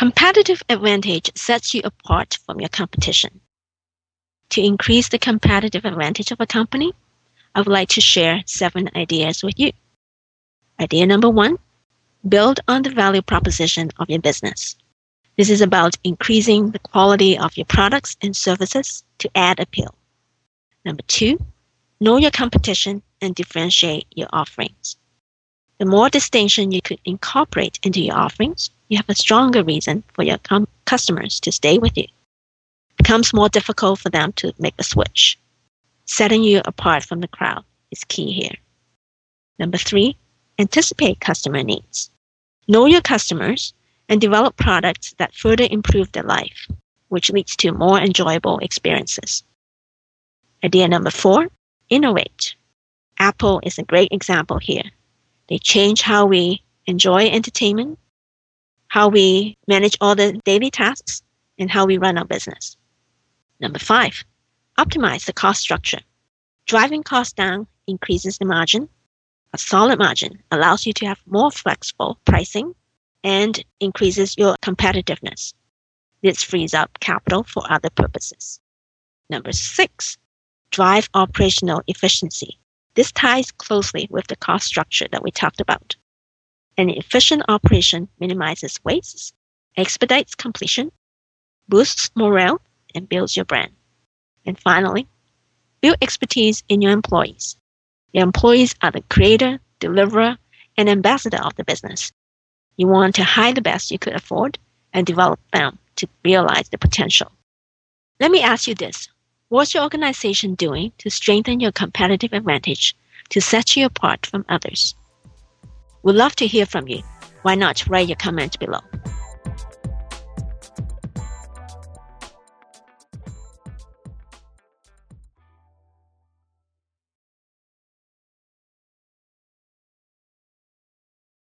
competitive advantage sets you apart from your competition. To increase the competitive advantage of a company, I would like to share seven ideas with you. Idea number one build on the value proposition of your business. This is about increasing the quality of your products and services to add appeal. Number two, know your competition and differentiate your offerings. The more distinction you could incorporate into your offerings, you have a stronger reason for your com- customers to stay with you. It becomes more difficult for them to make a switch. Setting you apart from the crowd is key here. Number three, anticipate customer needs. Know your customers and develop products that further improve their life, which leads to more enjoyable experiences. Idea number four, innovate. Apple is a great example here. They change how we enjoy entertainment, how we manage all the daily tasks, and how we run our business. Number five, optimize the cost structure. Driving costs down increases the margin. A solid margin allows you to have more flexible pricing and increases your competitiveness. This frees up capital for other purposes. Number six, drive operational efficiency. This ties closely with the cost structure that we talked about. An efficient operation minimizes wastes, expedites completion, boosts morale, and builds your brand. And finally, build expertise in your employees. Your employees are the creator, deliverer, and ambassador of the business. You want to hire the best you could afford and develop them to realize the potential. Let me ask you this What's your organization doing to strengthen your competitive advantage to set you apart from others? We'd love to hear from you. Why not write your comment below?